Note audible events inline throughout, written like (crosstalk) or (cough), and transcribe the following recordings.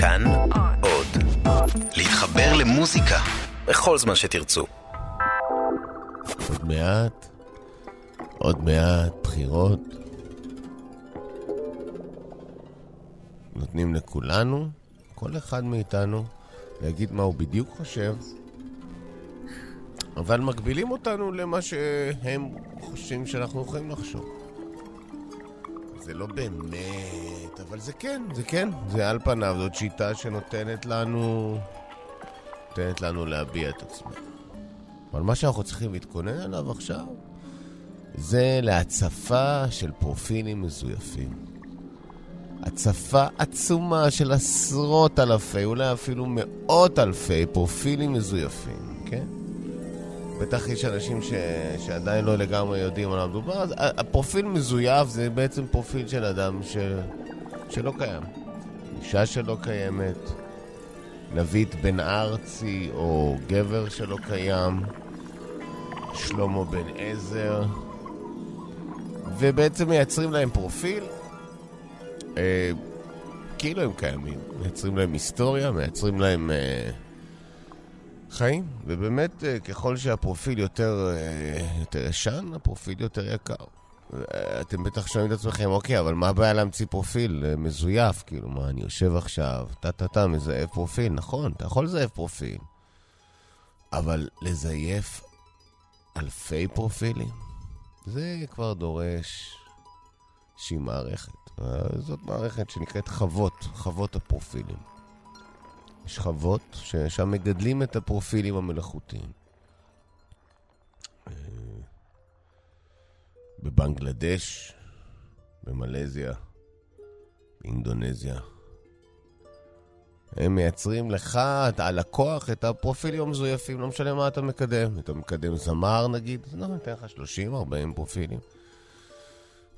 כאן עוד. להתחבר למוזיקה בכל זמן שתרצו. עוד מעט, עוד מעט בחירות. נותנים לכולנו, כל אחד מאיתנו, להגיד מה הוא בדיוק חושב, אבל מגבילים אותנו למה שהם חושבים שאנחנו יכולים לחשוב. זה לא באמת, אבל זה כן, זה כן. זה על פניו, זאת שיטה שנותנת לנו... נותנת לנו להביע את עצמנו. אבל מה שאנחנו צריכים להתכונן עליו עכשיו, זה להצפה של פרופילים מזויפים. הצפה עצומה של עשרות אלפי, אולי אפילו מאות אלפי פרופילים מזויפים? בטח יש אנשים ש... שעדיין לא לגמרי יודעים על מה מדובר, אז הפרופיל מזויף זה בעצם פרופיל של אדם ש... שלא קיים. אישה שלא קיימת, נבית בן ארצי או גבר שלא קיים, שלמה בן עזר, ובעצם מייצרים להם פרופיל אה, כאילו הם קיימים. מייצרים להם היסטוריה, מייצרים להם... אה, חיים, ובאמת אה, ככל שהפרופיל יותר, אה, יותר ישן, הפרופיל יותר יקר. אה, אתם בטח שומעים את עצמכם, אוקיי, אבל מה הבעיה להמציא פרופיל מזויף? כאילו, מה, אני יושב עכשיו, טה-טה-טה, מזייף פרופיל. נכון, אתה יכול לזייף פרופיל. אבל לזייף אלפי פרופילים? זה כבר דורש איזושהי מערכת. זאת מערכת שנקראת חוות, חוות הפרופילים. שכבות ששם מגדלים את הפרופילים המלאכותיים. אה, בבנגלדש, במלזיה, באינדונזיה. הם מייצרים לך, הלקוח, את הפרופילים המזויפים, לא משנה מה אתה מקדם. אתה מקדם זמר נגיד, אז לא, ניתן לך 30-40 פרופילים.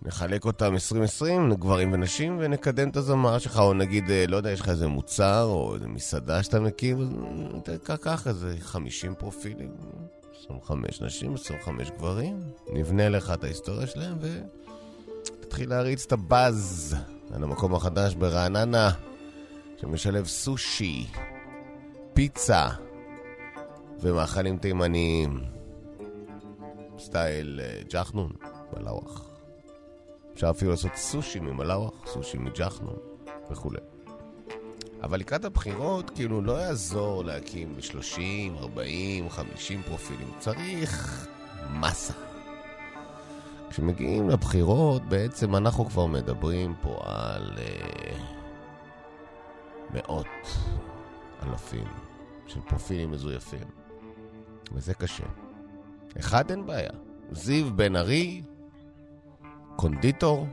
נחלק אותם 2020 גברים ונשים ונקדם את הזמר שלך, או נגיד, אה, לא יודע, יש לך איזה מוצר או איזה מסעדה שאתה מקים, קח איזה 50 פרופילים, 25 נשים, 25 גברים, נבנה לך את ההיסטוריה שלהם ותתחיל להריץ את הבאז על המקום החדש ברעננה, שמשלב סושי, פיצה ומאכלים תימניים, סטייל אה, ג'חנון, מלאווח. אפשר אפילו לעשות סושי ממלאווח, סושי מג'חנון וכולי. אבל לקראת הבחירות, כאילו, לא יעזור להקים ב-30, 40, 50 פרופילים. צריך מסה. כשמגיעים לבחירות, בעצם אנחנו כבר מדברים פה על uh, מאות אלפים של פרופילים מזויפים. וזה קשה. אחד, אין בעיה. זיו בן ארי קונדיטור,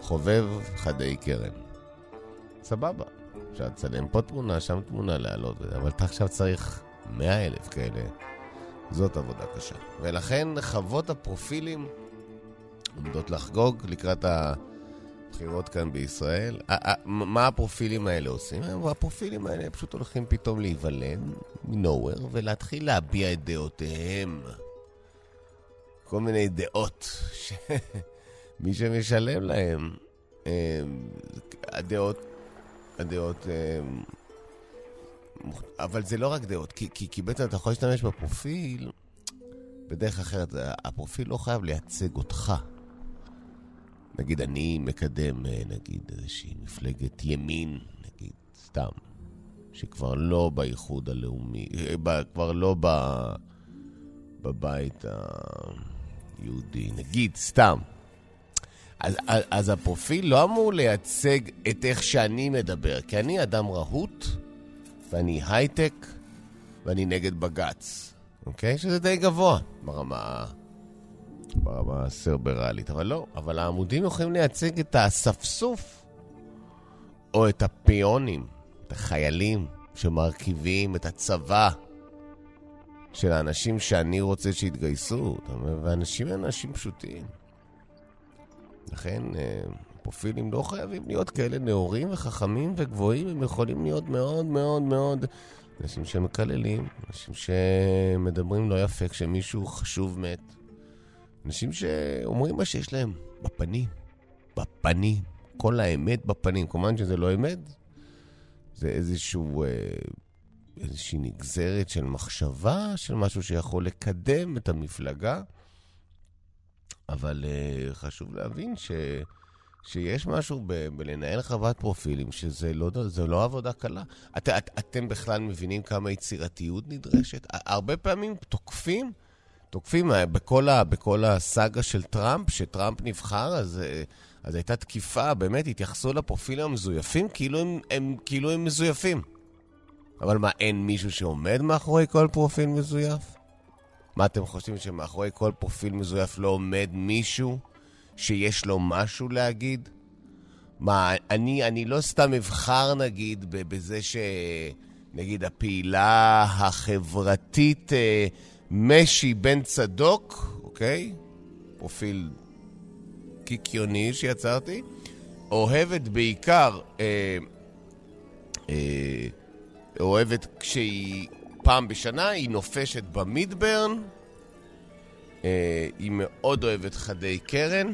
חובב חדי קרן. סבבה, אפשר לצלם פה תמונה, שם תמונה, להעלות, אבל אתה עכשיו צריך 100 אלף כאלה. זאת עבודה קשה. ולכן חוות הפרופילים עומדות לחגוג לקראת הבחירות כאן בישראל. מה הפרופילים האלה עושים? הפרופילים האלה פשוט הולכים פתאום להיוולד מנוהוור ולהתחיל להביע את דעותיהם. כל מיני דעות ש... מי שמשלם להם, אה, הדעות, הדעות, אה, אבל זה לא רק דעות, כי, כי, כי בעצם אתה יכול להשתמש בפרופיל בדרך אחרת. הפרופיל לא חייב לייצג אותך. נגיד, אני מקדם, אה, נגיד, איזושהי מפלגת ימין, נגיד, סתם, שכבר לא באיחוד הלאומי, כבר לא ב, בבית היהודי, נגיד, סתם. אז, אז, אז הפרופיל לא אמור לייצג את איך שאני מדבר, כי אני אדם רהוט, ואני הייטק, ואני נגד בג"ץ, אוקיי? שזה די גבוה ברמה, ברמה הסרברלית, אבל לא. אבל העמודים יכולים לייצג את האספסוף, או את הפיונים, את החיילים שמרכיבים את הצבא של האנשים שאני רוצה שיתגייסו, ואנשים הם אנשים פשוטים. לכן אה, פרופילים לא חייבים להיות כאלה נאורים וחכמים וגבוהים, הם יכולים להיות מאוד מאוד מאוד אנשים שמקללים, אנשים שמדברים לא יפה כשמישהו חשוב מת, אנשים שאומרים מה שיש להם בפנים, בפנים, כל האמת בפנים. כמובן שזה לא אמת, זה איזשהו, אה, איזושהי נגזרת של מחשבה, של משהו שיכול לקדם את המפלגה. אבל uh, חשוב להבין ש, שיש משהו ב, בלנהל חוות פרופילים, שזה לא, לא עבודה קלה. את, את, אתם בכלל מבינים כמה יצירתיות נדרשת? הרבה פעמים תוקפים, תוקפים אה, בכל, ה, בכל הסאגה של טראמפ, שטראמפ נבחר, אז, אה, אז הייתה תקיפה, באמת התייחסו לפרופילים המזויפים כאילו הם, הם, כאילו הם מזויפים. אבל מה, אין מישהו שעומד מאחורי כל פרופיל מזויף? מה אתם חושבים, שמאחורי כל פרופיל מזויף לא עומד מישהו שיש לו משהו להגיד? מה, אני, אני לא סתם אבחר, נגיד, בזה ש... נגיד, הפעילה החברתית אה, משי בן צדוק, אוקיי? פרופיל קיקיוני שיצרתי, אוהבת בעיקר, אה, אה, אוהבת כשהיא פעם בשנה, היא נופשת במידברן, אה, היא מאוד אוהבת חדי קרן,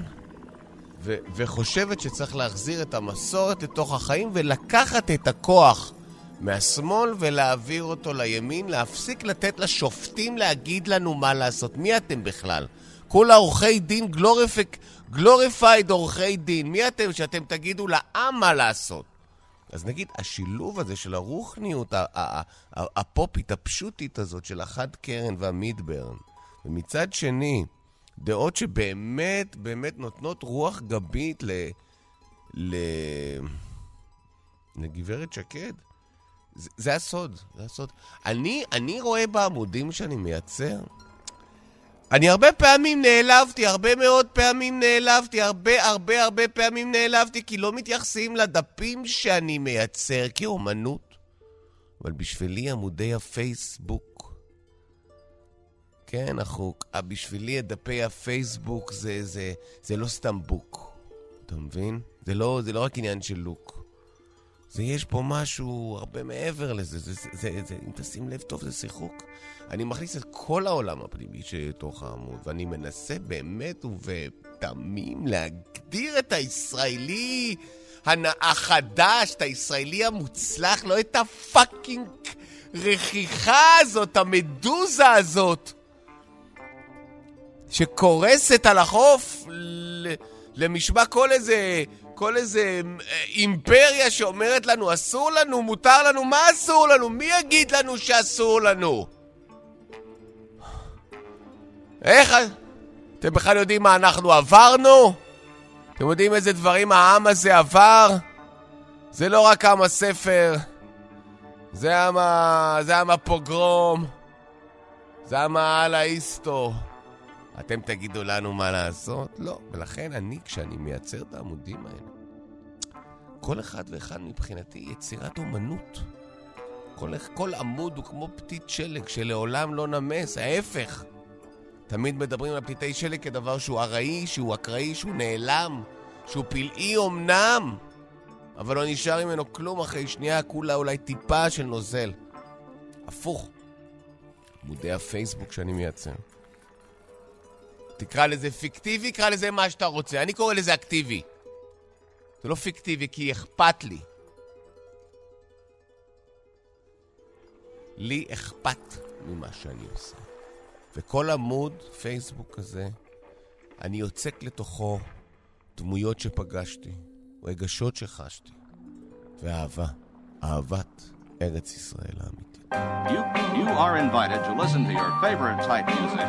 ו- וחושבת שצריך להחזיר את המסורת לתוך החיים ולקחת את הכוח מהשמאל ולהעביר אותו לימין, להפסיק לתת לשופטים להגיד לנו מה לעשות. מי אתם בכלל? כולה עורכי דין, glorified עורכי דין. מי אתם שאתם תגידו לעם מה לעשות? אז נגיד, השילוב הזה של הרוחניות הפופית, הפשוטית הזאת של החד קרן והמידברן, ומצד שני, דעות שבאמת, באמת נותנות רוח גבית ל... ל... לגברת שקד. זה, זה הסוד, זה הסוד. אני, אני רואה בעמודים שאני מייצר, אני הרבה פעמים נעלבתי, הרבה מאוד פעמים נעלבתי, הרבה הרבה הרבה פעמים נעלבתי, כי לא מתייחסים לדפים שאני מייצר כאומנות. אבל בשבילי עמודי הפייסבוק, כן, החוק, בשבילי דפי הפייסבוק זה, זה, זה לא סתם בוק, אתה מבין? זה לא, זה לא רק עניין של לוק. זה יש פה משהו הרבה מעבר לזה, זה, זה, זה, זה, אם תשים לב טוב, זה שיחוק. אני מכניס את כל העולם הפנימי שתוך העמוד, ואני מנסה באמת ובתמים להגדיר את הישראלי החדש, את הישראלי המוצלח, לא את הפאקינג רכיכה הזאת, המדוזה הזאת, שקורסת על החוף למשמע כל איזה... כל איזה אה, אימפריה שאומרת לנו אסור לנו, מותר לנו, מה אסור לנו? מי יגיד לנו שאסור לנו? איך... אתם בכלל יודעים מה אנחנו עברנו? אתם יודעים איזה דברים העם הזה עבר? זה לא רק עם הספר, זה עם, ה... זה עם הפוגרום, זה עם העל האיסטו. אתם תגידו לנו מה לעשות? לא. ולכן אני, כשאני מייצר את העמודים האלה, כל אחד ואחד מבחינתי יצירת אומנות. כל, כל עמוד הוא כמו פתית שלג שלעולם לא נמס, ההפך. תמיד מדברים על פתיתי שלג כדבר שהוא ארעי, שהוא אקראי, שהוא נעלם, שהוא פלאי אמנם, אבל לא נשאר ממנו כלום אחרי שנייה, כולה אולי טיפה של נוזל. הפוך. עמודי הפייסבוק שאני מייצר. תקרא לזה פיקטיבי, קרא לזה מה שאתה רוצה. אני קורא לזה אקטיבי. זה לא פיקטיבי כי אכפת לי. לי אכפת ממה שאני עושה. וכל עמוד פייסבוק כזה, אני יוצק לתוכו דמויות שפגשתי, רגשות שחשתי, ואהבה, אהבת ארץ ישראל האמיתית. You, you are invited to listen to your favorite type music,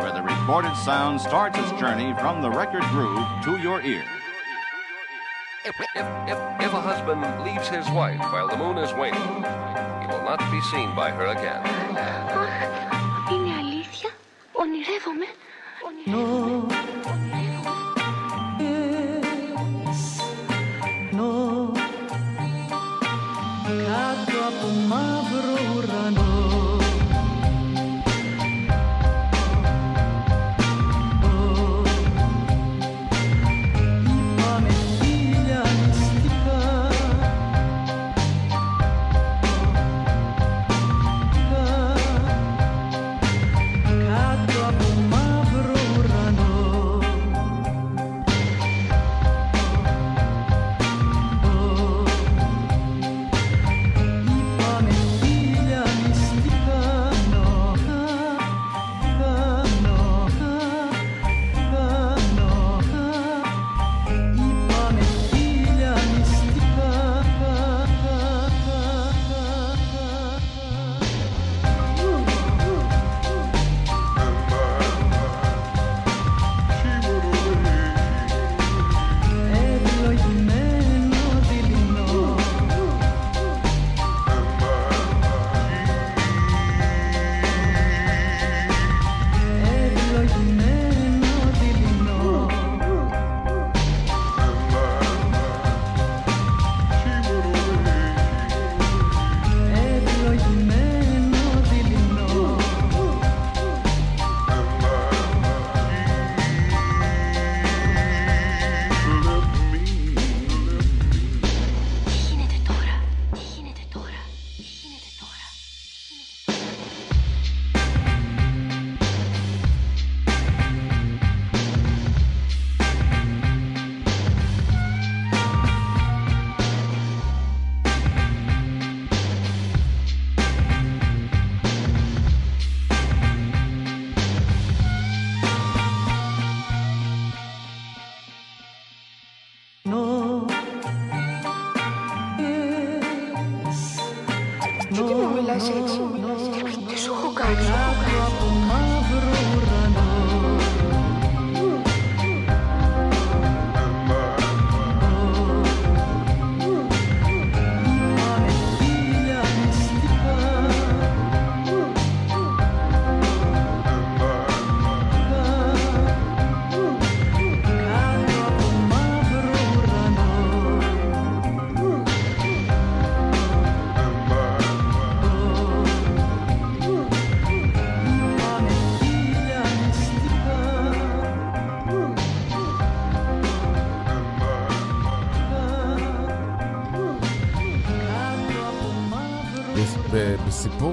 where the recorded sound starts its journey from the record groove to your ear. If, if, if, if a husband leaves his wife while the moon is waning, he will not be seen by her again. 染め？ん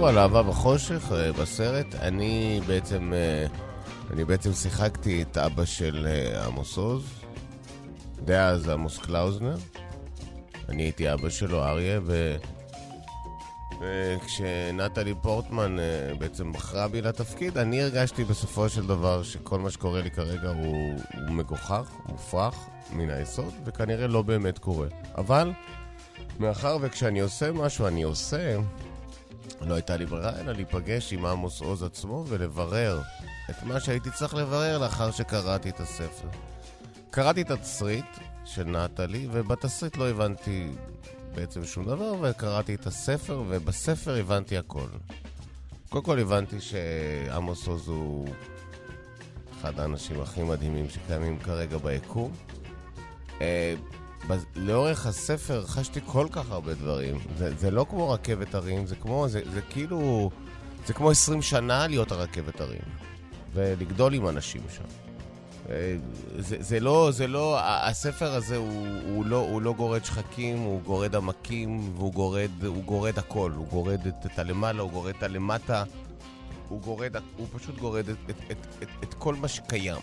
בסיפור על אהבה וחושך אה, בסרט, אני בעצם, אה, אני בעצם שיחקתי את אבא של אה, עמוס עוז, דאז עמוס קלאוזנר. אני הייתי אבא שלו, אריה, ו... וכשנטלי פורטמן בעצם בחרה בי לתפקיד, אני הרגשתי בסופו של דבר שכל מה שקורה לי כרגע הוא, הוא מגוחך, מופרך, מן היסוד, וכנראה לא באמת קורה. אבל מאחר וכשאני עושה משהו, אני עושה, לא הייתה לי ברירה אלא להיפגש עם עמוס עוז עצמו ולברר את מה שהייתי צריך לברר לאחר שקראתי את הספר. קראתי את התסריט של נטלי, ובתסריט לא הבנתי בעצם שום דבר, וקראתי את הספר, ובספר הבנתי הכל. קודם כל הבנתי שעמוס עוז הוא אחד האנשים הכי מדהימים שקיימים כרגע ביקום. לאורך הספר חשתי כל כך הרבה דברים. זה, זה לא כמו רכבת הרים, זה כמו, זה, זה כאילו, זה כמו 20 שנה להיות הרכבת הרים. ולגדול עם אנשים שם. אה, זה, זה לא, זה לא, הספר הזה הוא, הוא, לא, הוא לא גורד שחקים, הוא גורד עמקים, והוא גורד, הוא גורד הכל. הוא גורד את, את הלמעלה, הוא גורד את הלמטה, הוא גורד, הוא פשוט גורד את, את, את, את, את כל מה שקיים.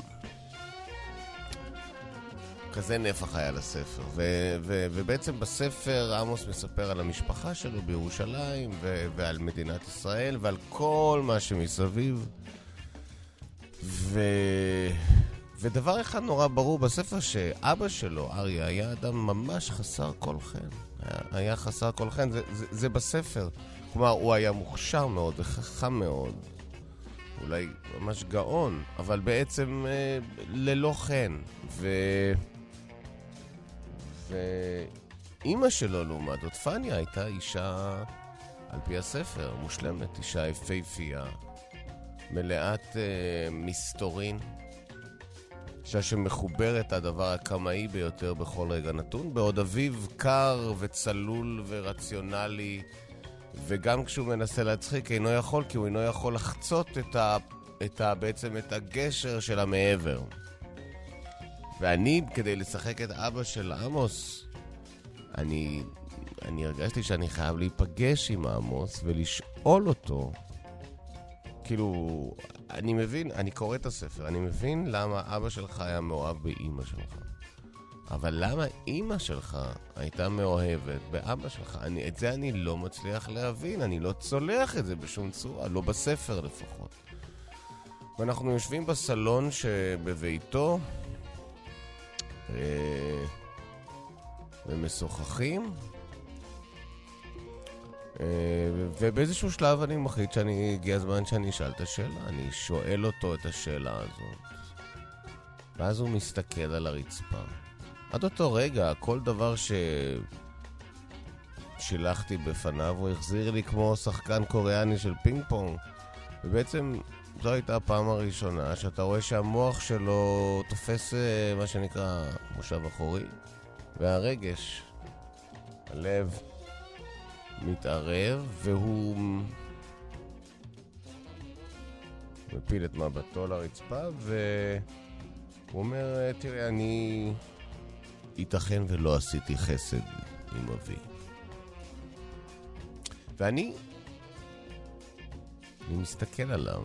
כזה נפח היה לספר. ו- ו- ובעצם בספר עמוס מספר על המשפחה שלו בירושלים, ו- ועל מדינת ישראל, ועל כל מה שמסביב. ו- ודבר אחד נורא ברור בספר, שאבא שלו, אריה, היה אדם ממש חסר כל חן. היה, היה חסר כל חן, זה, זה, זה בספר. כלומר, הוא היה מוכשר מאוד וחכם מאוד. אולי ממש גאון, אבל בעצם אה, ללא חן. ו... ואימא שלו, לעומת זאת, פניה, הייתה אישה, על פי הספר, מושלמת, אישה יפהפייה, מלאת אה, מסתורין, אישה שמחוברת הדבר הקמאי ביותר בכל רגע נתון, בעוד אביו קר וצלול ורציונלי, וגם כשהוא מנסה להצחיק אינו יכול, כי הוא אינו יכול לחצות את ה... את ה... בעצם את הגשר של המעבר. ואני, כדי לשחק את אבא של עמוס, אני, אני הרגשתי שאני חייב להיפגש עם עמוס ולשאול אותו. כאילו, אני מבין, אני קורא את הספר, אני מבין למה אבא שלך היה מאוהב באימא שלך. אבל למה אימא שלך הייתה מאוהבת באבא שלך? אני, את זה אני לא מצליח להבין, אני לא צולח את זה בשום צורה, לא בספר לפחות. ואנחנו יושבים בסלון שבביתו, ומשוחחים. אה, ובאיזשהו שלב אני מחליט שאני, הגיע הזמן שאני אשאל את השאלה. אני שואל אותו את השאלה הזאת. ואז הוא מסתכל על הרצפה. עד אותו רגע, כל דבר ש... שילחתי בפניו, הוא החזיר לי כמו שחקן קוריאני של פינג פונג. ובעצם זו הייתה הפעם הראשונה שאתה רואה שהמוח שלו תופס אה, מה שנקרא מושב אחורי, והרגש, הלב, מתערב, והוא מפיל את מבטו לרצפה, והוא אומר, אה, תראה, אני ייתכן ולא עשיתי חסד עם אבי. ואני, אני מסתכל עליו.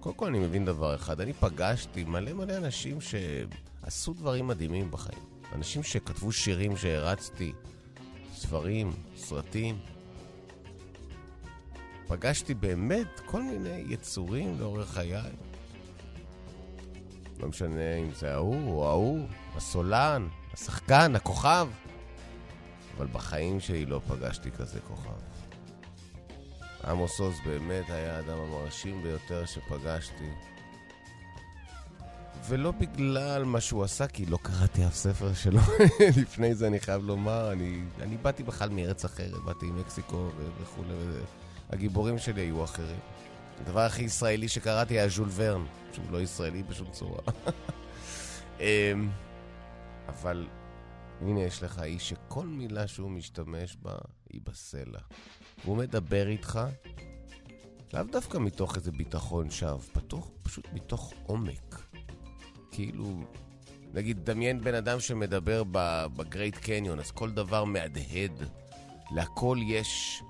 קודם כל אני מבין דבר אחד, אני פגשתי מלא מלא אנשים שעשו דברים מדהימים בחיים. אנשים שכתבו שירים שהרצתי, ספרים, סרטים. פגשתי באמת כל מיני יצורים לאורך חיי. לא משנה אם זה ההוא או ההוא, הסולן, השחקן, הכוכב. אבל בחיים שלי לא פגשתי כזה כוכב. עמוס עוז באמת היה האדם המרשים ביותר שפגשתי. ולא בגלל מה שהוא עשה, כי לא קראתי אף ספר שלו. (laughs) לפני זה אני חייב לומר, אני, אני באתי בכלל מארץ אחרת, באתי ממקסיקו וכולי, הגיבורים שלי היו אחרים. הדבר הכי ישראלי שקראתי היה ז'ול ורן, שהוא לא ישראלי בשום צורה. (laughs) אמ, אבל הנה יש לך איש שכל מילה שהוא משתמש בה היא בסלע. והוא מדבר איתך, לאו דווקא מתוך איזה ביטחון שווא, פתוח, פשוט מתוך עומק. כאילו, נגיד, דמיין בן אדם שמדבר בגרייט קניון, אז כל דבר מהדהד. להכל יש,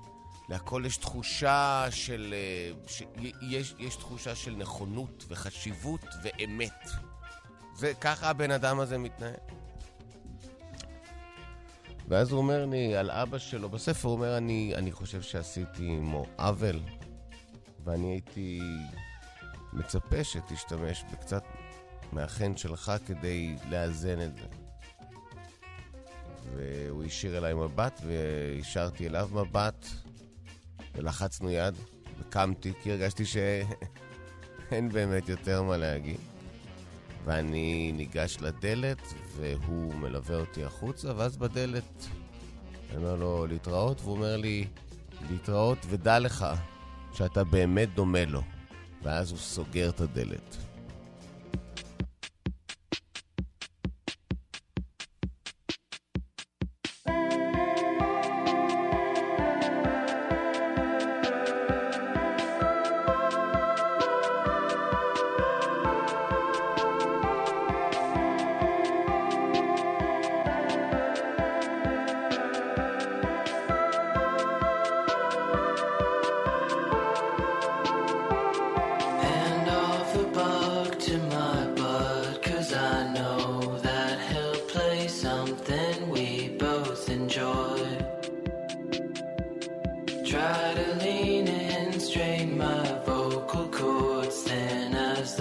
להכל יש תחושה של... אה, ש, יש, יש תחושה של נכונות וחשיבות ואמת. וככה הבן אדם הזה מתנהל. ואז הוא אומר לי על אבא שלו, בספר הוא אומר, אני, אני חושב שעשיתי עמו עוול, ואני הייתי מצפה שתשתמש בקצת מהחן שלך כדי לאזן את זה. והוא השאיר אליי מבט, והשארתי אליו מבט, ולחצנו יד, וקמתי, כי הרגשתי שאין באמת יותר מה להגיד. ואני ניגש לדלת, והוא מלווה אותי החוצה, ואז בדלת אני אומר לו להתראות, והוא אומר לי להתראות, ודע לך שאתה באמת דומה לו. ואז הוא סוגר את הדלת.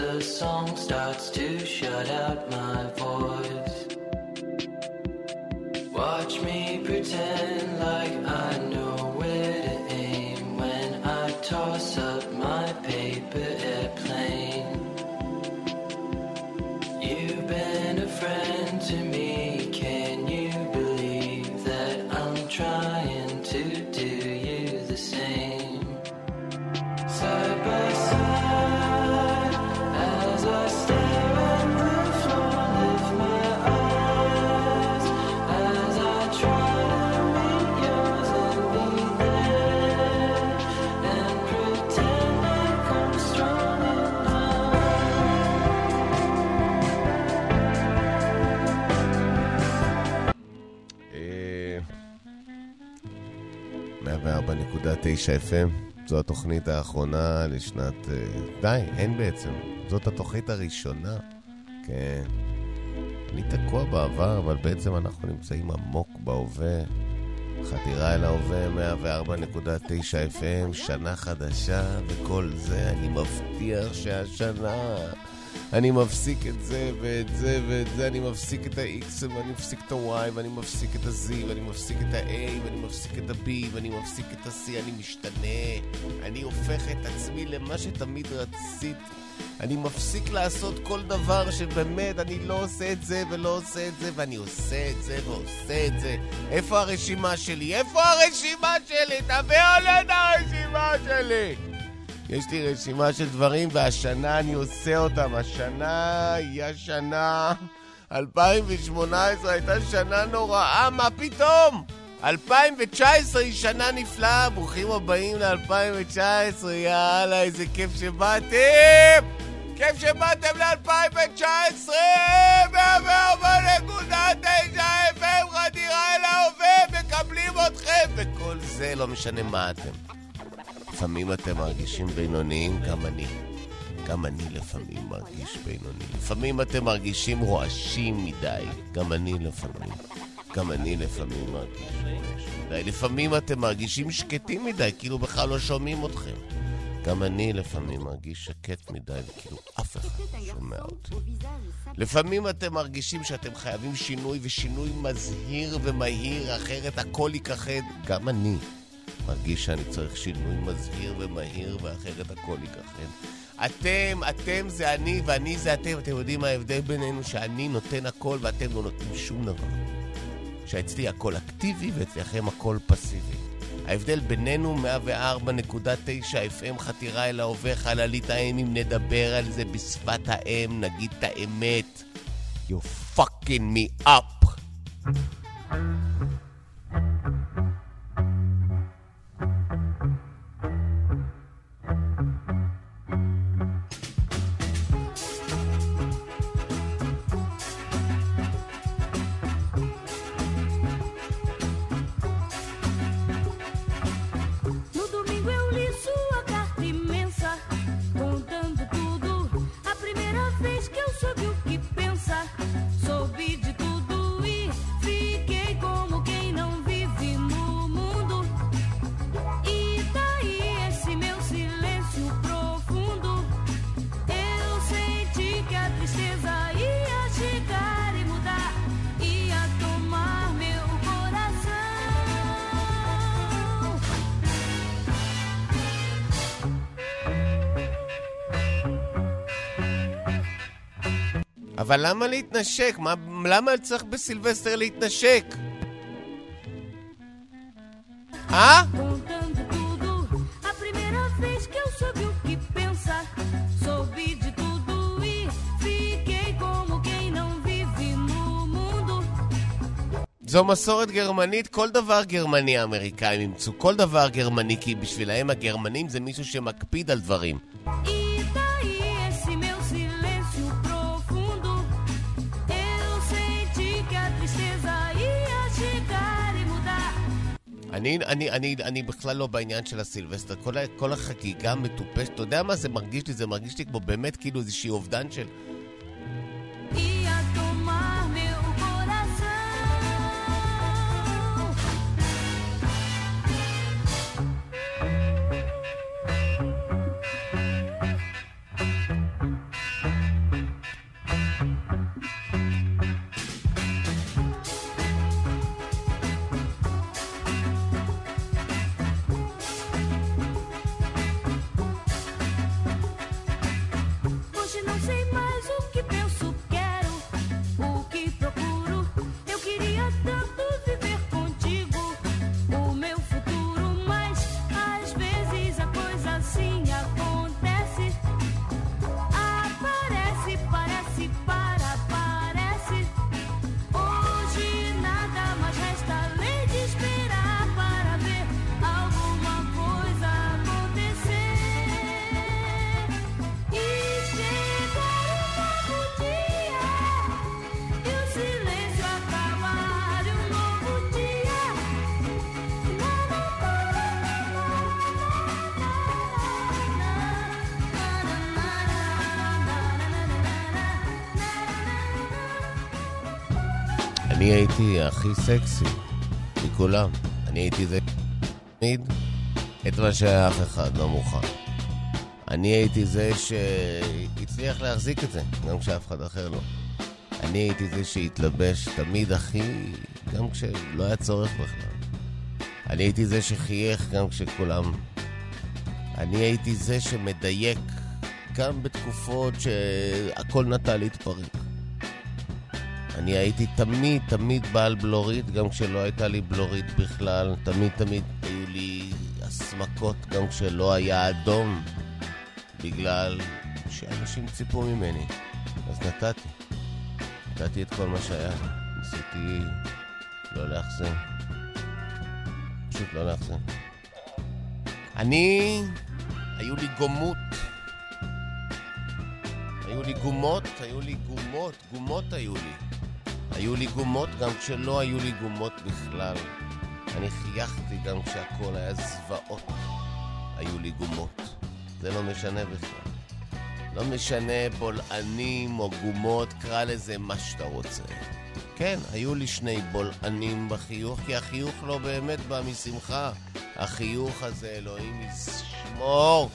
the song starts to shut out my voice. FM, זו התוכנית האחרונה לשנת... אה, די, אין בעצם. זאת התוכנית הראשונה. כן. אני תקוע בעבר, אבל בעצם אנחנו נמצאים עמוק בהווה. חתירה אל ההווה 104.9 FM, שנה חדשה וכל זה, אני מבטיח שהשנה אני מפסיק את זה ואת זה ואת זה, אני מפסיק את ה-X ואני מפסיק את ה-Y ואני מפסיק את ה-Z ואני מפסיק את ה-A ואני מפסיק את ה-B ואני מפסיק את ה-C, אני משתנה, אני הופך את עצמי למה שתמיד רצית. אני מפסיק לעשות כל דבר שבאמת אני לא עושה את זה ולא עושה את זה ואני עושה את זה ועושה את זה. איפה הרשימה שלי? איפה הרשימה שלי? תביא עליי את הרשימה שלי! יש לי רשימה של דברים, והשנה אני עושה אותם. השנה היא השנה... 2018 הייתה שנה נוראה, מה פתאום? 2019 היא שנה נפלאה, ברוכים הבאים ל-2019, יאללה, איזה כיף שבאתם! כיף שבאתם ל-2019! 104.9 FM, חדירה אל ההווה, מקבלים אתכם! וכל זה, לא משנה מה אתם. לפעמים אתם מרגישים בינוניים, גם אני. גם אני לפעמים מרגיש בינוני. לפעמים אתם מרגישים רועשים מדי, גם אני לפעמים. גם אני לפעמים מרגיש רועש. לפעמים אתם מרגישים שקטים מדי, כאילו בכלל לא שומעים אתכם. גם אני לפעמים מרגיש שקט מדי, וכאילו אף אחד לא שומע אותי. לפעמים אתם מרגישים שאתם חייבים שינוי, ושינוי מזהיר ומהיר, אחרת הכל ייכחד. גם אני. מרגיש שאני צריך שינוי מזהיר ומהיר, ואחרת הכל ייכחד. אתם, אתם זה אני ואני זה אתם. אתם יודעים מה ההבדל בינינו? שאני נותן הכל ואתם לא נותנים שום דבר. שאצלי הכל אקטיבי ואצלכם הכל פסיבי. ההבדל בינינו 104.9 FM חתירה אל ההווה חללית האם אם נדבר על זה בשפת האם, נגיד את האמת. You fucking me up. אבל למה להתנשק? מה, למה צריך בסילבסטר להתנשק? אה? זו מסורת גרמנית, כל דבר גרמני האמריקאים אימצו, כל דבר גרמני, כי בשבילהם הגרמנים זה מישהו שמקפיד על דברים. אני, אני, אני, אני בכלל לא בעניין של הסילבסטר. כל, כל החגיגה מטופשת. אתה יודע מה זה מרגיש לי? זה מרגיש לי כמו באמת כאילו איזושהי אובדן של... אני הייתי הכי סקסי מכולם. אני הייתי זה תמיד את מה שאף אחד לא מוכן. אני הייתי זה שהצליח להחזיק את זה, גם כשאף אחד אחר לא. אני הייתי זה שהתלבש תמיד הכי, גם כשלא היה צורך בכלל. אני הייתי זה שחייך גם כשכולם... אני הייתי זה שמדייק גם בתקופות שהכל נטה להתפרק. אני הייתי תמיד תמיד בעל בלורית, גם כשלא הייתה לי בלורית בכלל. תמיד תמיד היו לי הסמקות, גם כשלא היה אדום, בגלל שאנשים ציפו ממני. אז נתתי. נתתי את כל מה שהיה. ניסיתי לא לאחזן. פשוט לא לאחזן. אני... היו לי גומות. היו לי גומות, היו לי גומות, גומות היו לי. היו לי גומות גם כשלא היו לי גומות בכלל. אני חייכתי גם כשהכל היה זוועות. היו לי גומות. זה לא משנה בכלל. לא משנה בולענים או גומות, קרא לזה מה שאתה רוצה. כן, היו לי שני בולענים בחיוך, כי החיוך לא באמת בא משמחה. החיוך הזה, אלוהים ישמור.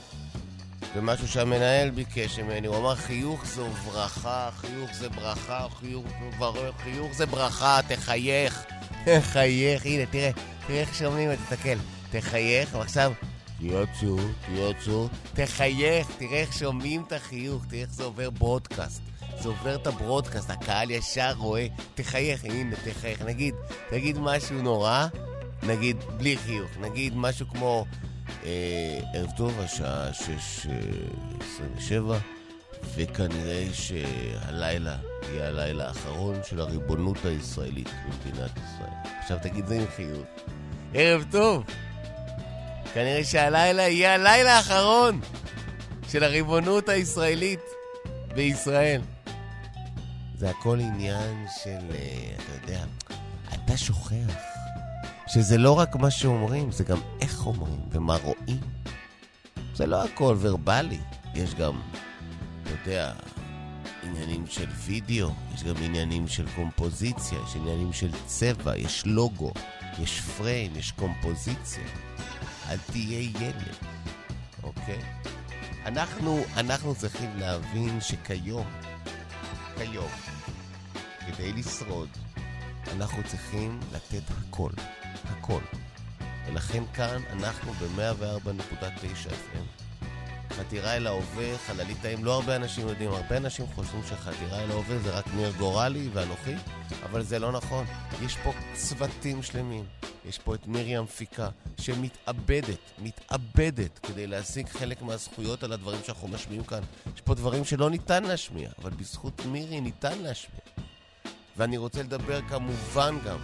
זה משהו שהמנהל ביקש ממני, הוא אמר חיוך זו ברכה, חיוך זה ברכה, חיוך, חיוך זה ברכה, תחייך, חייך, הנה תראה, תראה איך שומעים את זה, תסתכל, תחייך, ועכשיו, תיוצו, תיוצו, תחייך, תראה איך שומעים את החיוך, תראה איך זה עובר ברודקאסט. זה עובר את הברודקאסט, הקהל ישר רואה, תחייך, הנה, תחייך. נגיד, תגיד משהו נורא, נגיד, בלי חיוך, נגיד משהו כמו, ערב טוב, השעה 6.27, אה, וכנראה שהלילה יהיה הלילה האחרון של הריבונות הישראלית במדינת ישראל. עכשיו תגיד זה עם חיוך. ערב טוב! כנראה שהלילה יהיה הלילה האחרון של הריבונות הישראלית בישראל. זה הכל עניין של, אה, אתה יודע, אתה שוכח שזה לא רק מה שאומרים, זה גם איך אומרים ומה רואים. זה לא הכל ורבלי, יש גם, אתה יודע, עניינים של וידאו, יש גם עניינים של קומפוזיציה, יש עניינים של צבע, יש לוגו, יש פריים, יש קומפוזיציה. אל תהיה ילד, אוקיי? אנחנו, אנחנו צריכים להבין שכיום, כיום, כדי לשרוד, אנחנו צריכים לתת הכל, הכל. ולכן כאן אנחנו ב-104.9 FM. חתירה אל ההווה, חללית האם, לא הרבה אנשים יודעים, הרבה אנשים חושבים שחתירה אל ההווה זה רק ניר גורלי ואנוכי, אבל זה לא נכון. יש פה צוותים שלמים. יש פה את מרים פיקה, שמתאבדת, מתאבדת כדי להשיג חלק מהזכויות על הדברים שאנחנו משמיעים כאן. יש פה דברים שלא ניתן להשמיע, אבל בזכות מירי ניתן להשמיע. ואני רוצה לדבר כמובן גם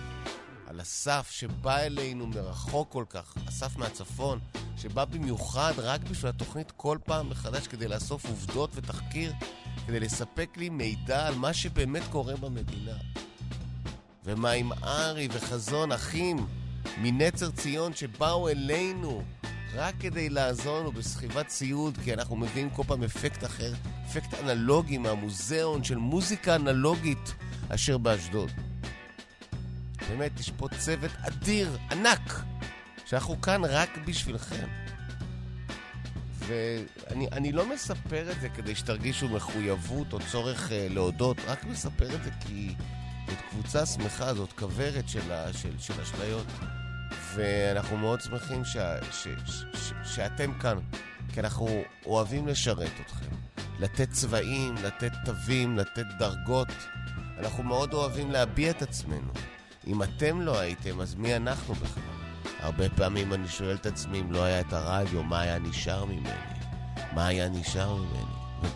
על אסף שבא אלינו מרחוק כל כך, אסף מהצפון, שבא במיוחד רק בשביל התוכנית כל פעם מחדש כדי לאסוף עובדות ותחקיר, כדי לספק לי מידע על מה שבאמת קורה במדינה. ומה עם ארי וחזון אחים מנצר ציון שבאו אלינו רק כדי לעזור לנו בסחיבת ציוד, כי אנחנו מביאים כל פעם אפקט אחר, אפקט אנלוגי מהמוזיאון של מוזיקה אנלוגית אשר באשדוד. באמת, יש פה צוות אדיר, ענק, שאנחנו כאן רק בשבילכם. ואני לא מספר את זה כדי שתרגישו מחויבות או צורך uh, להודות, רק מספר את זה כי זאת קבוצה שמחה, זאת כוורת של, של, של אשליות. ואנחנו מאוד שמחים ש, ש, ש, ש, שאתם כאן, כי אנחנו אוהבים לשרת אתכם. לתת צבעים, לתת תווים, לתת דרגות. אנחנו מאוד אוהבים להביע את עצמנו. אם אתם לא הייתם, אז מי אנחנו בכלל? הרבה פעמים אני שואל את עצמי, אם לא היה את הרדיו, מה היה נשאר ממני? מה היה נשאר ממני?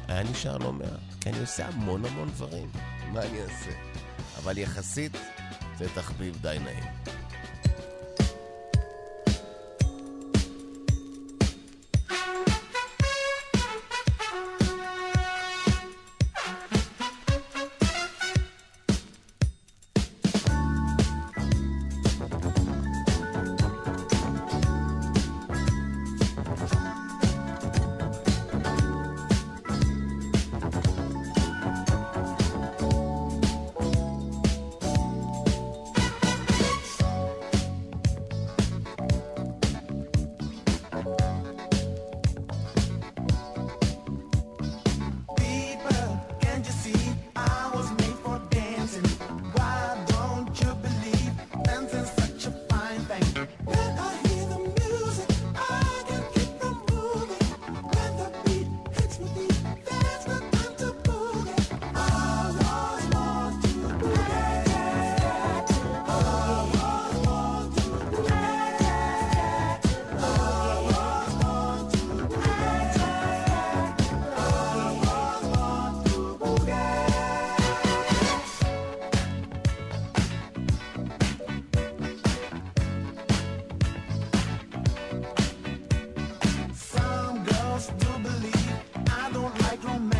היה נשאר לא מעט, כי אני עושה המון המון דברים. מה אני אעשה? אבל יחסית, זה תחביב די נעים. believe I don't like romance.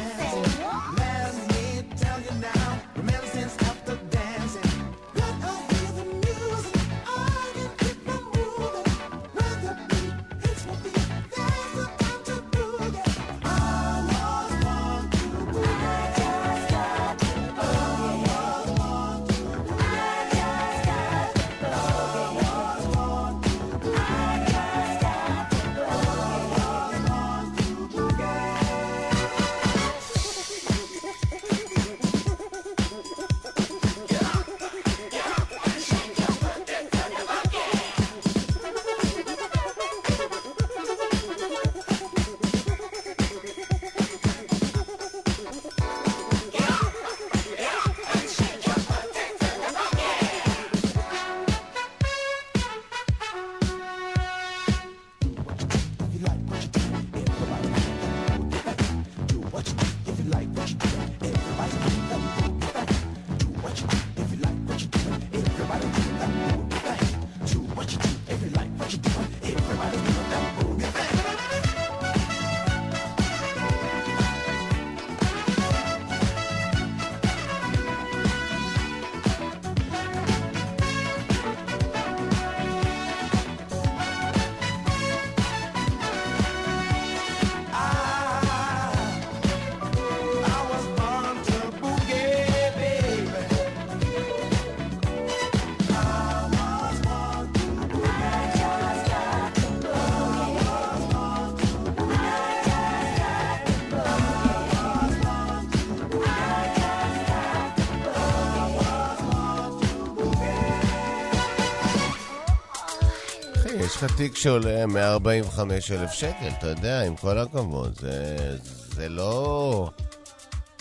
יש לך תיק שעולה 145 אלף שקל, אתה יודע, עם כל הכבוד. זה, זה לא...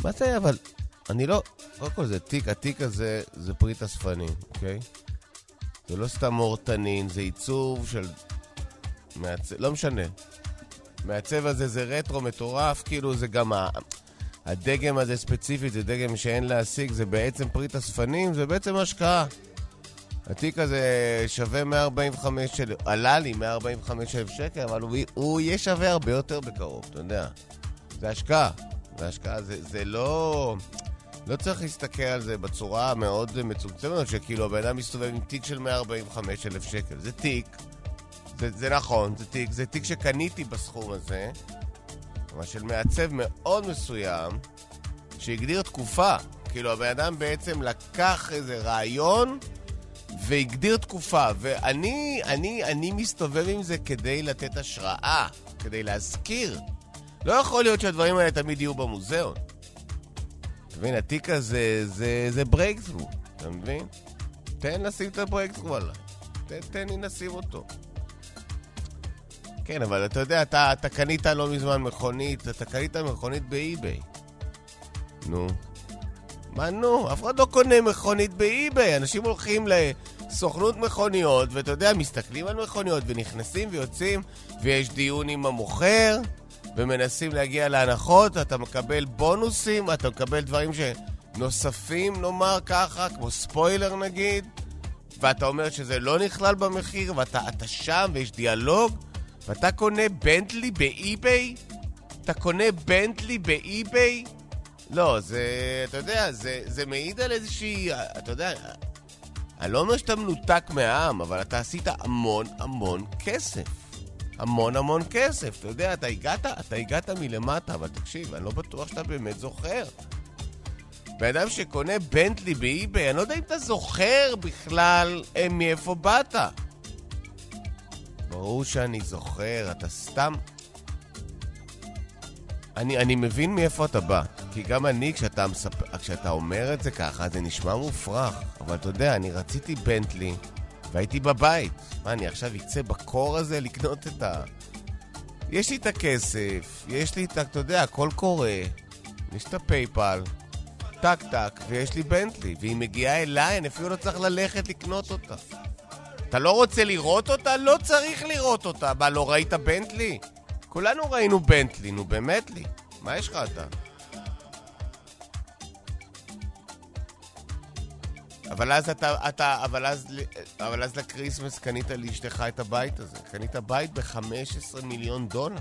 מה זה, אבל... אני לא... קודם כל זה תיק, התיק הזה זה פריט אספנים, אוקיי? זה לא סתם אורטנין, זה עיצוב של... מעצב... לא משנה. מהצבע הזה זה רטרו מטורף, כאילו זה גם ה... הדגם הזה ספציפית, זה דגם שאין להשיג, זה בעצם פריט אספנים, זה בעצם השקעה. התיק הזה שווה 145 אלף, עלה לי 145 אלף שקל, אבל הוא, הוא יהיה שווה הרבה יותר בקרוב, אתה יודע. זה השקעה. זה השקעה, זה, זה לא... לא צריך להסתכל על זה בצורה מאוד מצומצמת, שכאילו הבן אדם מסתובב עם תיק של 145 אלף שקל. זה תיק, זה, זה נכון, זה תיק, זה תיק שקניתי בסכום הזה, אבל של מעצב מאוד מסוים, שהגדיר תקופה. כאילו, הבן אדם בעצם לקח איזה רעיון והגדיר תקופה, ואני אני, אני מסתובב עם זה כדי לתת השראה, כדי להזכיר. לא יכול להיות שהדברים האלה תמיד יהיו במוזיאון. אתה מבין, התיק הזה זה, זה breakthrough, אתה מבין? תן לשים את ה breakthrough עליי. תן, תן לי לשים אותו. כן, אבל אתה יודע, אתה, אתה קנית לא מזמן מכונית, אתה קנית מכונית ב eBay. נו. מה נו? אף אחד לא קונה מכונית באי-ביי. אנשים הולכים לסוכנות מכוניות, ואתה יודע, מסתכלים על מכוניות ונכנסים ויוצאים, ויש דיון עם המוכר, ומנסים להגיע להנחות, אתה מקבל בונוסים, אתה מקבל דברים שנוספים, נאמר ככה, כמו ספוילר נגיד, ואתה אומר שזה לא נכלל במחיר, ואתה שם ויש דיאלוג, ואתה קונה בנטלי באי-ביי? אתה קונה בנטלי באי-ביי? לא, זה, אתה יודע, זה, זה מעיד על איזושהי, אתה יודע, אני לא אומר שאתה מנותק מהעם, אבל אתה עשית המון המון כסף. המון המון כסף. אתה יודע, אתה הגעת, אתה הגעת מלמטה, אבל תקשיב, אני לא בטוח שאתה באמת זוכר. בן אדם שקונה בנטלי באי-ביי, אני לא יודע אם אתה זוכר בכלל אה, מאיפה באת. ברור שאני זוכר, אתה סתם... אני, אני מבין מאיפה אתה בא, כי גם אני, כשאתה, מספ... כשאתה אומר את זה ככה, זה נשמע מופרך. אבל אתה יודע, אני רציתי בנטלי, והייתי בבית. מה, אני עכשיו אצא בקור הזה לקנות את ה... יש לי את הכסף, יש לי את ה... אתה יודע, הכל קורה. יש את ה PayPal, טק טק, ויש לי בנטלי, והיא מגיעה אליי, אני אפילו לא צריך ללכת לקנות אותה. אתה לא רוצה לראות אותה? לא צריך לראות אותה. מה, לא ראית בנטלי? כולנו ראינו בנטלי, נו באמת לי. מה יש לך אתה? אבל אז אתה, אתה, אבל אז, אבל אז ל Christmas קנית לאשתך את הבית הזה. קנית בית ב-15 מיליון דולר.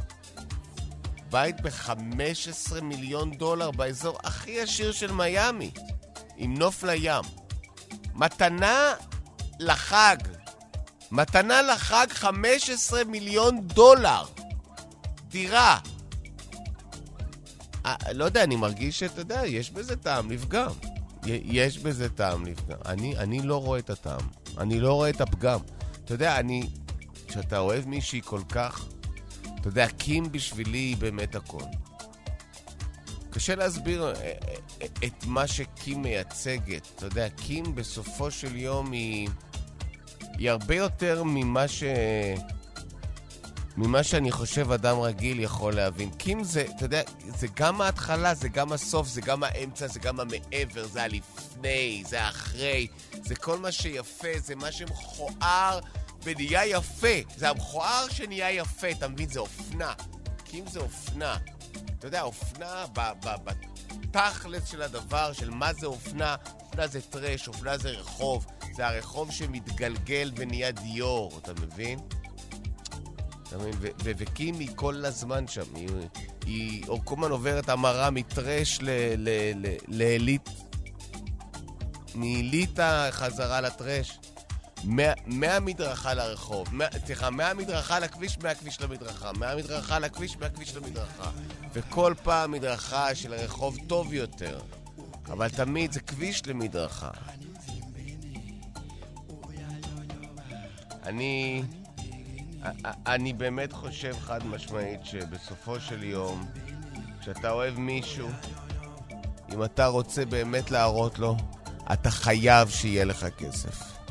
בית ב-15 מיליון דולר באזור הכי עשיר של מיאמי, עם נוף לים. מתנה לחג. מתנה לחג 15 מיליון דולר. דירה. אה, לא יודע, אני מרגיש שאתה יודע, יש בזה טעם לפגם. יש בזה טעם לפגם. אני, אני לא רואה את הטעם. אני לא רואה את הפגם. אתה יודע, אני... כשאתה אוהב מישהי כל כך... אתה יודע, קים בשבילי היא באמת הכל. קשה להסביר אה, אה, את מה שקים מייצגת. אתה יודע, קים בסופו של יום היא... היא הרבה יותר ממה ש... ממה שאני חושב אדם רגיל יכול להבין. קים זה, אתה יודע, זה גם ההתחלה, זה גם הסוף, זה גם האמצע, זה גם המעבר, זה הלפני, זה האחרי, זה כל מה שיפה, זה מה שמכוער ונהיה יפה. זה המכוער שנהיה יפה, אתה מבין? זה אופנה. קים זה אופנה. אתה יודע, אופנה בתכלס של הדבר, של מה זה אופנה, אופנה זה טרש, אופנה זה רחוב. זה הרחוב שמתגלגל ונהיה דיור, אתה מבין? היא כל הזמן שם, היא, היא כל הזמן עוברת המרה מטרש לעילית, מאליטה חזרה לטרש. מהמדרכה לרחוב, סליחה, מהמדרכה לכביש, מהכביש למדרכה, מהמדרכה לכביש, מהכביש למדרכה. וכל פעם מדרכה של רחוב טוב יותר, אבל תמיד זה כביש למדרכה. אני... אני באמת חושב חד משמעית שבסופו של יום, כשאתה אוהב מישהו, אם אתה רוצה באמת להראות לו, אתה חייב שיהיה לך כסף.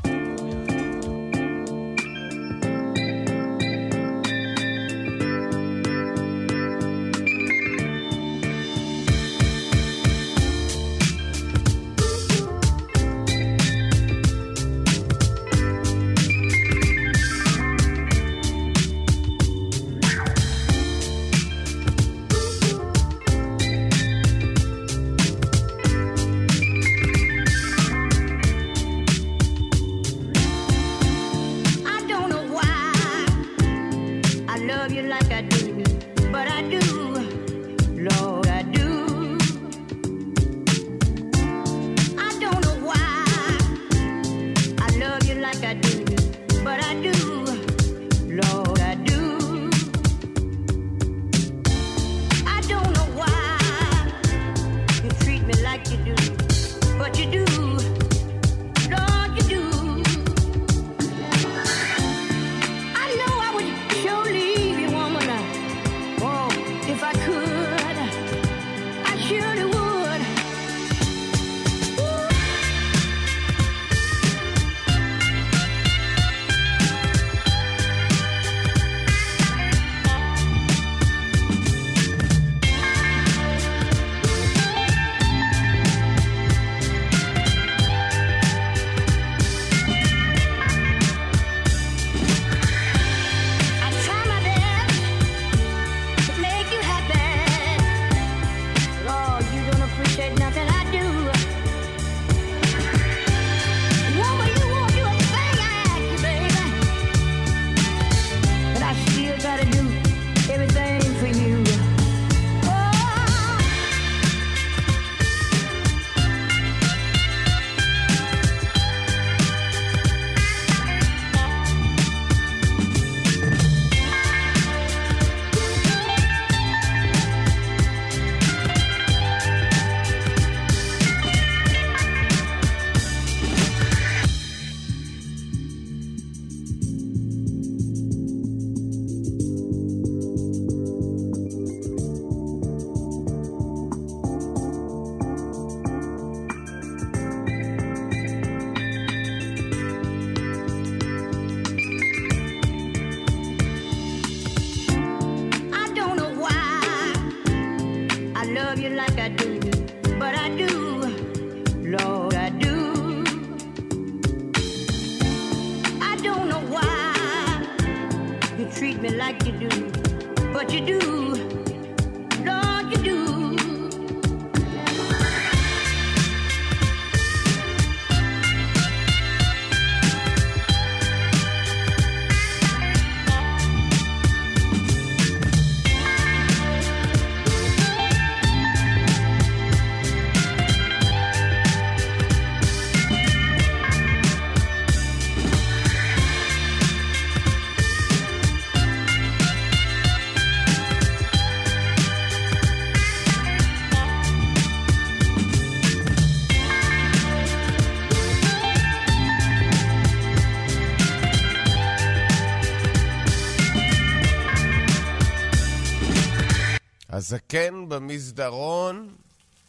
הזקן במסדרון,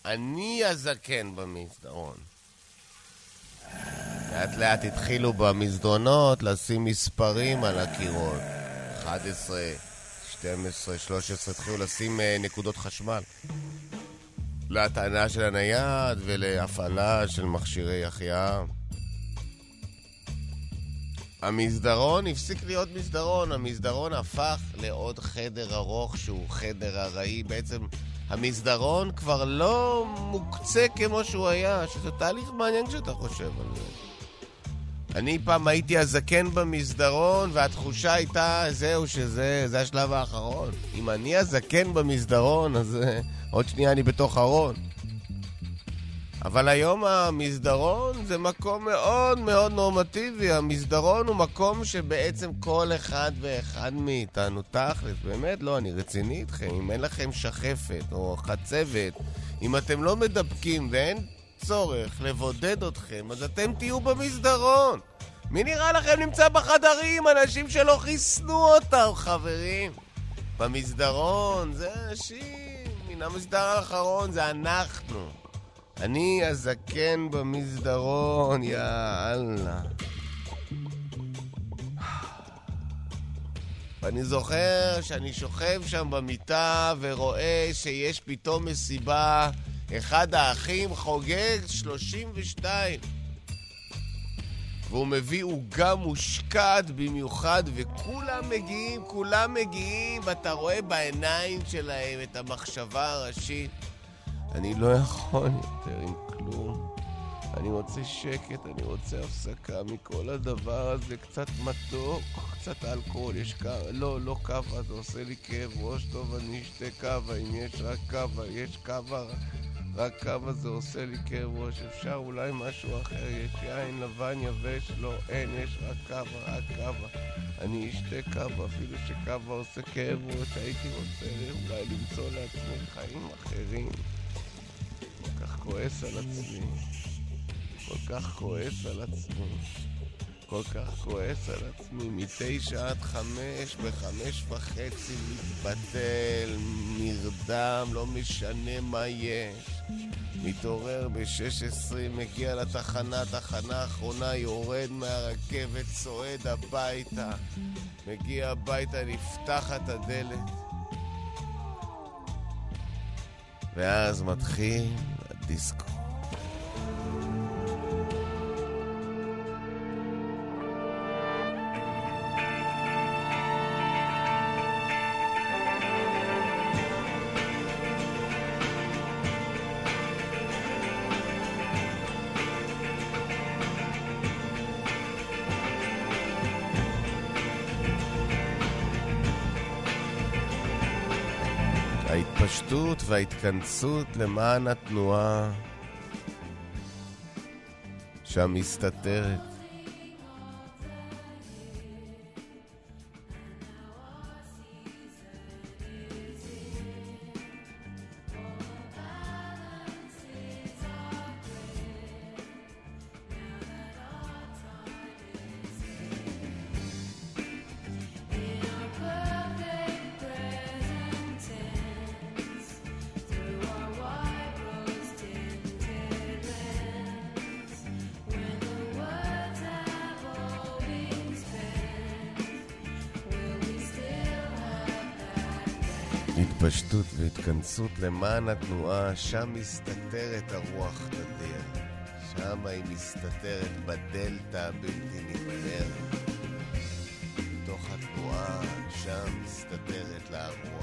אני הזקן במסדרון. לאט לאט התחילו במסדרונות לשים מספרים על הקירות. 11, 12, 13, התחילו לשים uh, נקודות חשמל. להטענה של הנייד ולהפעלה של מכשירי החייאה. המסדרון הפסיק להיות מסדרון, המסדרון הפך לעוד חדר ארוך שהוא חדר ארעי. בעצם המסדרון כבר לא מוקצה כמו שהוא היה, שזה תהליך מעניין כשאתה חושב על זה. אני פעם הייתי הזקן במסדרון, והתחושה הייתה, זהו, שזה זה השלב האחרון. אם אני הזקן במסדרון, אז uh, עוד שנייה אני בתוך ארון. אבל היום המסדרון זה מקום מאוד מאוד נורמטיבי. המסדרון הוא מקום שבעצם כל אחד ואחד מאיתנו, תכלס, באמת, לא, אני רציני איתכם, אם אין לכם שחפת או חצבת, אם אתם לא מדבקים ואין צורך לבודד אתכם, אז אתם תהיו במסדרון. מי נראה לכם נמצא בחדרים? אנשים שלא חיסנו אותם, חברים. במסדרון, זה אנשים, מן המסדר האחרון, זה אנחנו. אני הזקן במסדרון, יא אללה. ואני זוכר שאני שוכב שם במיטה ורואה שיש פתאום מסיבה, אחד האחים חוגג 32. והוא מביא עוגה מושקעת במיוחד, וכולם מגיעים, כולם מגיעים, ואתה רואה בעיניים שלהם את המחשבה הראשית. אני לא יכול יותר עם כלום. אני רוצה שקט, אני רוצה הפסקה מכל הדבר הזה, קצת מתוק, קצת אלכוהול, יש קו, לא, לא קווה, זה עושה לי כאב ראש טוב, אני אשתה קווה, אם יש רק קווה, יש קווה, רק קווה זה עושה לי כאב ראש, אפשר אולי משהו אחר, יש יין לבן יבש, לא, אין, יש רק קווה, רק קווה. אני אשתה קווה, אפילו שקווה עושה כאב ראש, הייתי רוצה אולי למצוא לעצמי חיים אחרים. כועס על עצמי, כל כך כועס על עצמי, כל כך כועס על עצמי, מתשע עד חמש, בחמש וחצי מתבטל, נרדם, לא משנה מה יש. מתעורר בשש עשרים, מגיע לתחנה, תחנה אחרונה, יורד מהרכבת, צועד הביתה. מגיע הביתה, נפתחת הדלת. ואז מתחיל disco. ההתפשטות וההתכנסות למען התנועה שם מסתתרת. והתכנסות למען התנועה, שם מסתתרת הרוח נדיר. שם היא מסתתרת בדלתא הבלתי נגמרת. בתוך התנועה, שם מסתתרת לה הרוח.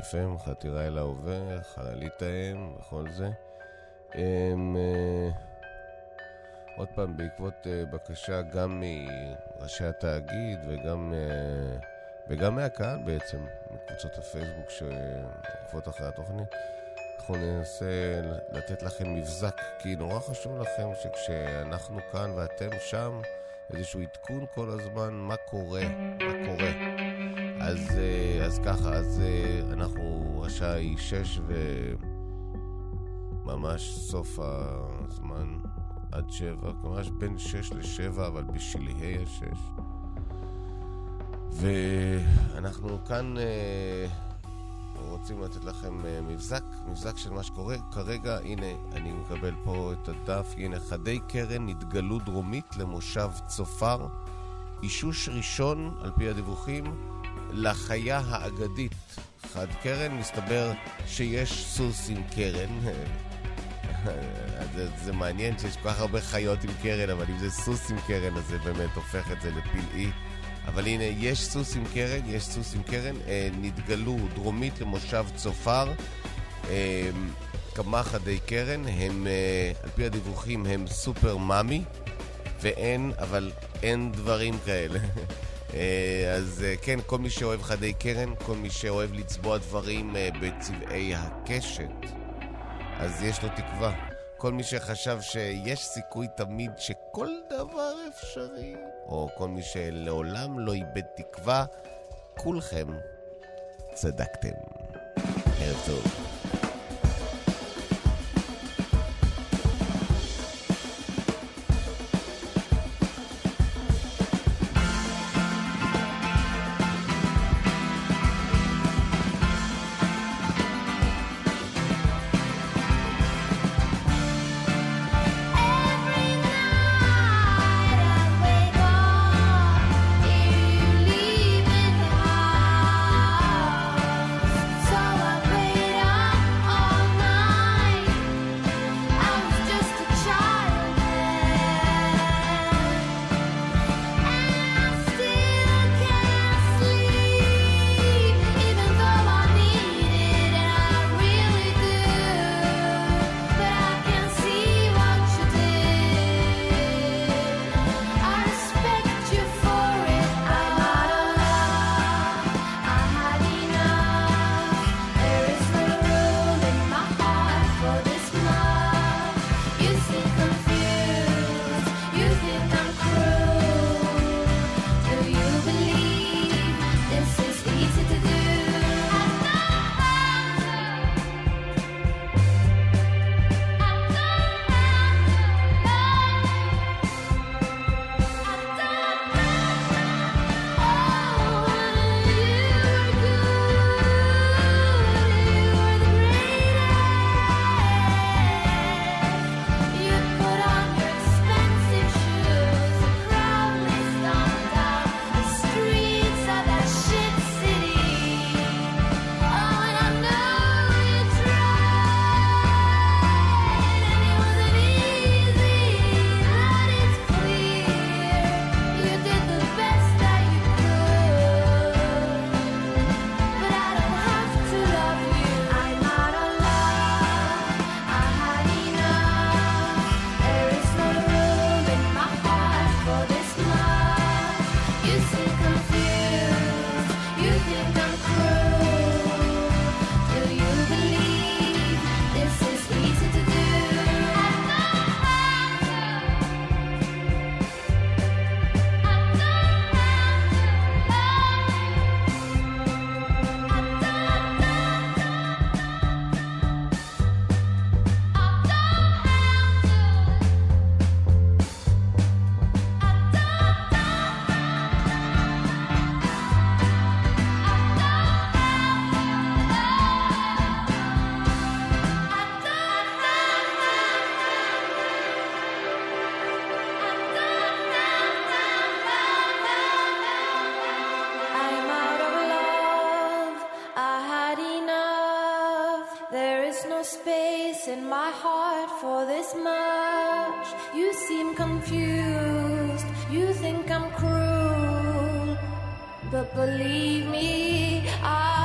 FM, חתירה אל ההווה, חללית האם וכל זה. הם, uh, עוד פעם, בעקבות uh, בקשה גם מראשי התאגיד וגם, uh, וגם מהקהל בעצם, מקבוצות הפייסבוק שעוקבות אחרי התוכנית, אנחנו ננסה לתת לכם מבזק, כי נורא חשוב לכם שכשאנחנו כאן ואתם שם, איזשהו עדכון כל הזמן, מה קורה, מה קורה. אז, אה, אז ככה, אז אה, אנחנו, השעה היא שש וממש סוף הזמן עד שבע, ממש בין שש לשבע, אבל בשלהי השש. ואנחנו כאן אה, רוצים לתת לכם מבזק, מבזק של מה שקורה. כרגע, הנה, אני מקבל פה את הדף, הנה, חדי קרן נתגלו דרומית למושב צופר. אישוש ראשון, על פי הדיווחים, לחיה האגדית חד קרן, מסתבר שיש סוס עם קרן. (laughs) זה, זה מעניין שיש כל כך הרבה חיות עם קרן, אבל אם זה סוס עם קרן, אז זה באמת הופך את זה לפלאי. אבל הנה, יש סוס עם קרן, יש סוס עם קרן. אה, נתגלו דרומית למושב צופר אה, כמה חדי קרן. הם, אה, על פי הדיווחים, הם סופר מאמי, ואין, אבל אין דברים כאלה. (laughs) אה, אז אה, כן, כל מי שאוהב חדי קרן, כל מי שאוהב לצבוע דברים אה, בצבעי הקשת, אז יש לו תקווה. כל מי שחשב שיש סיכוי תמיד שכל דבר אפשרי, או כל מי שלעולם לא איבד תקווה, כולכם צדקתם. ערב טוב. my heart for this much. You seem confused, you think I'm cruel. But believe me, I.